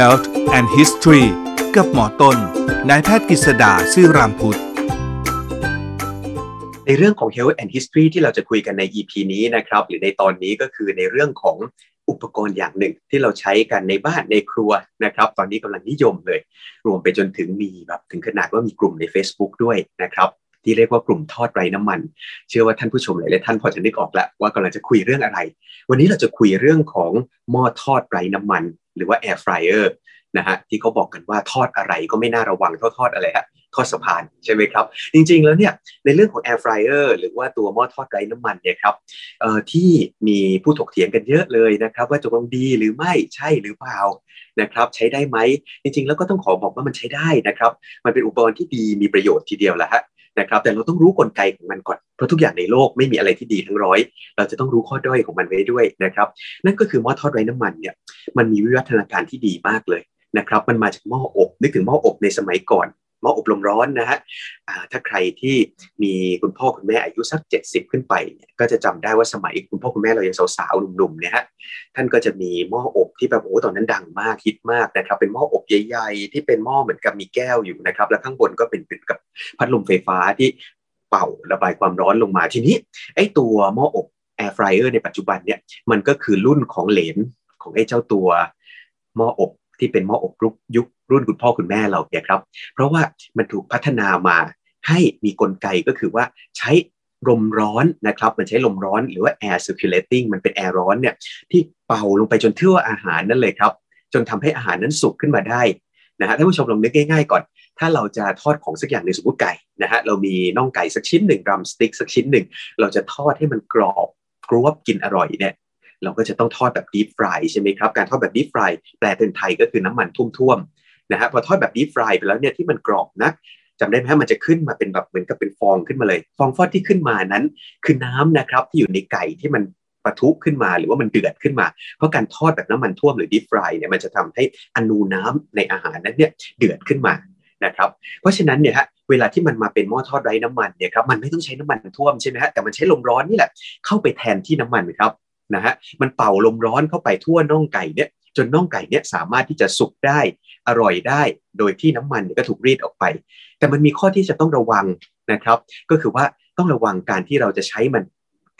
Health and History กับหมอต้นนายแพทย์กฤษดาซื่อรามพุทธในเรื่องของ Health and History ที่เราจะคุยกันใน EP นี้นะครับหรือในตอนนี้ก็คือในเรื่องของอุปกรณ์อย่างหนึ่งที่เราใช้กันในบ้านในครัวนะครับ ตอนนี้กำลังนิยมเลย รวมไปจนถึงมีแบบถึงขนาดว่ามีกลุ่มใน Facebook ด้วยนะครับ ที่เรียกว่ากลุ่มทอดไร้น้ำมัน เชื่อว่าท่านผู้ชมหลายๆท่านพอจะนึกออกแล้วว่ากำลังจะคุยเรื่องอะไร วันนี้เราจะคุยเรื่องของหม้อทอดไร้น้ำมัน หรือว่า air fryer นะฮะที่เขาบอกกันว่าทอดอะไรก็ไม่น่าระวังเท่าทอดอะไรฮะทอดสะพานใช่ไหมครับ จริงๆแล้วเนี่ยในเรื่องของ air fryer หรือว่าตัวหม้อทอดไร้น้ำมันเนี่ยครับที่มีผู้ถกเถียงกันเยอะเลยนะครับ ว่าจะต้องดีหรือไม่ใช่หรือเปล่านะครับ ใช้ได้ไหมจริงๆ แล้วก็ต้องขอบอกว่ามันใช้ได้นะครับ มันเป็นอุปกรณ์ที่ดีมีประโยชน์ทีเดียวแหละฮะ นะครับ แต่เราต้องรู้กลไกของมันก่อน เพราะทุกอย่างในโลกไม่มีอะไรที่ดีทั้งร้อย เราจะต้องรู้ข้อด้อยของมันไว้ด้วยนะครับ นั่นก็คือหม้อทอดไร้น้ำมันเนี่ย มันมีวิวัฒนาการที่ดีมากเลยนะครับ มันมาจากหม้ออบ นึกถึงหม้ออบในสมัยก่อน หม้ออบลมร้อนนะฮะถ้าใครที่มีคุณพ่อคุณแม่อายุสัก 70 ขึ้นไปเนี่ยก็จะจำได้ว่าสมัยคุณพ่อคุณแม่เรายังสาวๆหนุ่มๆเนี่ยฮะท่านก็จะมีหม้ออบที่แบบโอ้ตอนนั้นดังมากฮิตมากนะครับเป็นหม้ออบใหญ่ๆที่เป็นหม้อเหมือนกับมีแก้วอยู่นะครับแล้วข้างบนก็เป็นเป็นกับพัดลมไฟฟ้าที่เป่าระบายความร้อนลงมาทีนี้ไอ้ตัวหม้ออบแอร์ฟรายเออร์ในปัจจุบันเนี่ยมันก็คือรุ่นของเหลนของไอ้เจ้าตัวหม้ออบที่เป็นหม้ออบยุค รุ่นคุณพ่อคุณแม่เราเนี่ยครับ เพราะว่ามันถูกพัฒนามาให้มีกลไกก็คือว่าใช้ลมร้อนนะครับ มันใช้ลมร้อนหรือว่า air circulating มันเป็นแอร์ร้อนเนี่ยที่เป่าลงไปจนทั่วอาหารนั่นเลยครับ จนทำให้อาหารนั้นสุกขึ้นมาได้นะฮะท่านผู้ชมลองนึกง่าย ๆ ก่อน ถ้าเราจะทอดของสักอย่างในสมมติไก่นะฮะเรามีน่องไก่สักชิ้นหนึ่งรัมสติ๊กสักชิ้นหนึ่งเราจะทอดให้มันกรอบกรอบกินอร่อยเนี่ยเราก็จะต้องทอดแบบดีฟฟรายใช่ไหมครับ การทอดแบบดีฟฟรายแปลเป็นไทยก็คือน้ำมันท่วมๆ นะฮะพอทอดแบบดีฟรายไปแล้วเนี่ยที่มันกรอบนะจำได้ไหมฮะมันจะขึ้นมาเป็นแบบเหมือนกับเป็นฟองขึ้นมาเลย ฟองฟอดที่ขึ้นมานั้น คือน้ำนะครับที่อยู่ในไก่ที่มันปะทุขึ้นมาหรือว่ามันเดือดขึ้นมา เพราะการทอดแบบน้ำมันท่วมหรือดีฟรายเนี่ยมันจะทำให้อนูน้ำในอาหารนั้นเนี่ยเดือดขึ้นมานะครับเพราะฉะนั้นเนี่ยฮะเวลาที่มันมาเป็นหม้อทอดไร้น้ำมันเนี่ยครับมันไม่ต้องใช้น้ำมันท่วมใช่ไหมฮะแต่มันใช้ลมร้อนนี่แหละเข้าไปแทนที่น้ำมันครับนะฮะมันเป่าลมร้อนเข้าไปทั่วน่องไก่เนี่ย จนน่องไก่เนี่ยสามารถที่จะสุกได้อร่อยได้ โดยที่น้ำมันก็ถูกรีดออกไป แต่มันมีข้อที่จะต้องระวังนะครับ ก็คือว่าต้องระวังการที่เราจะใช้มัน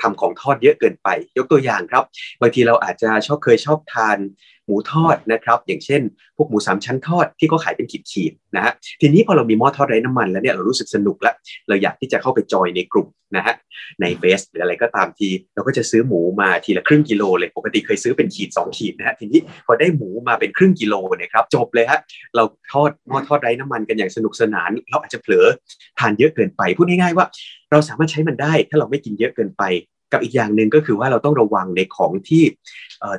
ทำของทอดเยอะเกินไป ยกตัวอย่างครับ บางทีเราอาจจะชอบเคยชอบทานหมูทอดนะครับ อย่างเช่น พวกหมูสามชั้นทอดที่เขาขายเป็นขีดๆนะฮะทีนี้พอเรามีหม้อทอดไร้น้ำมันแล้วเนี่ยเรารู้สึกสนุกแล้วเราอยากที่จะเข้าไปจอยในกลุ่มนะฮะในเฟสหรืออะไรก็ตามที เราก็จะซื้อหมูมาทีละครึ่งกิโลเลยปกติเคยซื้อเป็นขีด 2 ขีดนะฮะทีนี้พอได้หมูมาเป็นครึ่งกิโลเนี่ยครับจบเลยฮะเราทอดหม้อทอดไร้น้ำมันกันอย่างสนุกสนาน เราอาจจะเผลอทานเยอะเกินไปพูดง่ายๆว่า เราสามารถใช้มันได้ถ้าเราไม่กินเยอะเกินไป กับอีกอย่างหนึ่งก็คือว่าเราต้องระวังในของที่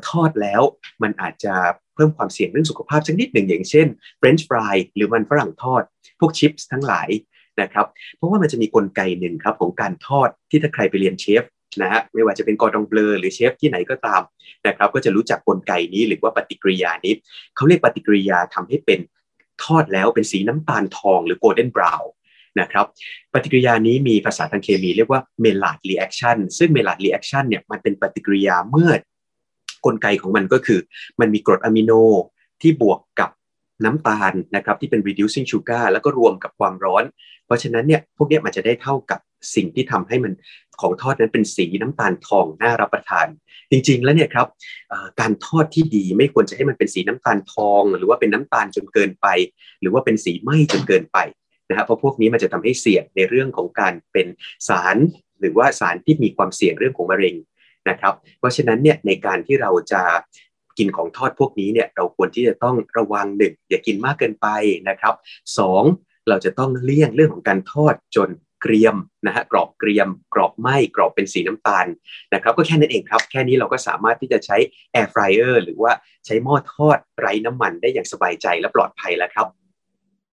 ทอดแล้ว มันอาจจะเพิ่มความเสี่ยงเรื่องสุขภาพสักนิดหนึ่งอย่างเช่นเฟรนช์ฟรายหรือมันฝรั่งทอด พวกชิปส์ทั้งหลายนะครับเพราะว่ามันจะมีกลไกหนึ่งครับของการทอดที่ถ้าใครไปเรียนเชฟนะฮะไม่ว่าจะเป็นกอดองเบลหรือเชฟที่ไหนก็ตามนะครับก็จะรู้จักกลไกนี้หรือว่าปฏิกิริยานี้เขาเรียกปฏิกิริยาทำให้เป็นทอดแล้วเป็นสีน้ำตาลทองหรือ golden brown นะครับปฏิกิริยานี้มีภาษาทางเคมีเรียกว่า Maillard reaction ซึ่ง Maillard reaction เนี่ยมันเป็นปฏิกิริยาเมื่อกลไกของมันก็คือ มันมีกรดอะมิโนที่บวกกับน้ำตาลนะครับที่เป็น reducing sugar แล้วก็รวมกับความร้อน เพราะฉะนั้นเนี่ยพวกนี้มันจะได้เท่ากับสิ่งที่ทำให้มันของทอดนั้นเป็นสีน้ำตาลทองน่ารับประทาน จริง ๆ แล้วเนี่ยครับการทอดที่ดีไม่ควรจะให้มันเป็นสีน้ำตาลทอง หรือว่าเป็นน้ำตาลจนเกินไป หรือว่าเป็นสีไหม้จนเกินไป นะครับเพราะพวกนี้มันจะทำให้เสี่ยงในเรื่องของการเป็นสารหรือว่าสารที่มีความเสี่ยงเรื่องของมะเร็งนะครับ เพราะฉะนั้นเนี่ยในการที่เราจะกินของทอดพวกนี้เนี่ยเราควรที่จะต้องระวังหนึ่งอย่ากินมากเกินไปนะครับสองเราจะต้องเลี่ยงเรื่องของการทอดจนเกรียมนะฮะกรอบเกรียม กรอบไหมกรอบเป็นสีน้ำตาลนะครับก็แค่นั้นเองครับ แค่นี้เราก็สามารถที่จะใช้แอร์ฟรายเออร์หรือว่าใช้หม้อทอดไร้น้ำมันได้อย่างสบายใจและปลอดภัยแล้วครับ